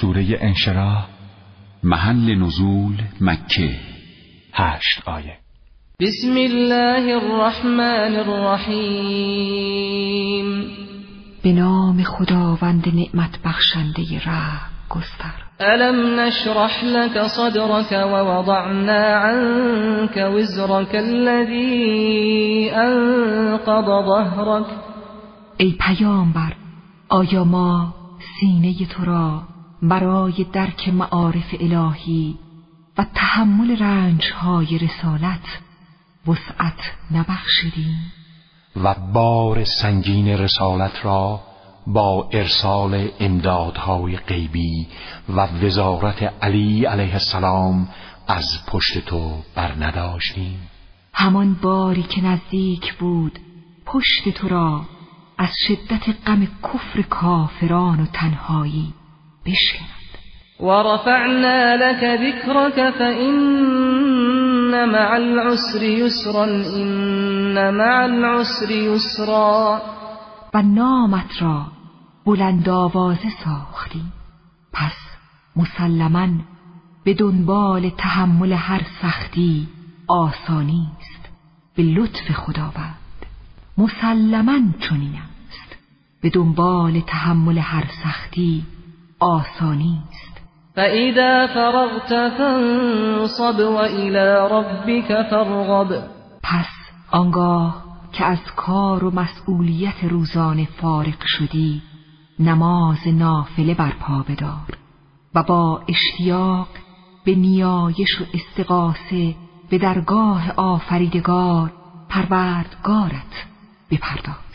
سوره انشراح محل نزول مکه هشت آیه. بسم الله الرحمن الرحیم. به نام خداوند نعمت بخشنده رحم گستر. الم نشرح لك صدرك ووضعنا عنك وزرك الذي انقض ظهرك؟ ای پیامبر آیا ما سینه تو را برای درک معارف الهی و تحمل رنجهای رسالت وسعت نبخشیدیم. و بار سنگین رسالت را با ارسال امدادهای غیبی و وزارت علی علیه السلام از پشت تو برنداشتیم. همان باری که نزدیک بود پشت تو را از شدت غم کفر کافران و تنهایی بشکند. ورفعنا لك ذكرك فإن مع العسر يسرا إن مع العسر يسرا و نامت را بلند آوازه ساختی پس مسلما به دنبال تحمل هر سختی آسانی است. به لطف خداوند. مسلما چنین است. به دنبال تحمل هر سختی آسانی است. فإذا فرغت فانصب وإلى ربك فارغب. پس آنگاه که از کار و مسئولیت روزانه فارغ شدی نماز نافله برپا بدار و با اشتیاق به نیایش و استقاسه به درگاه آفریدگار پروردگارت بپرداز.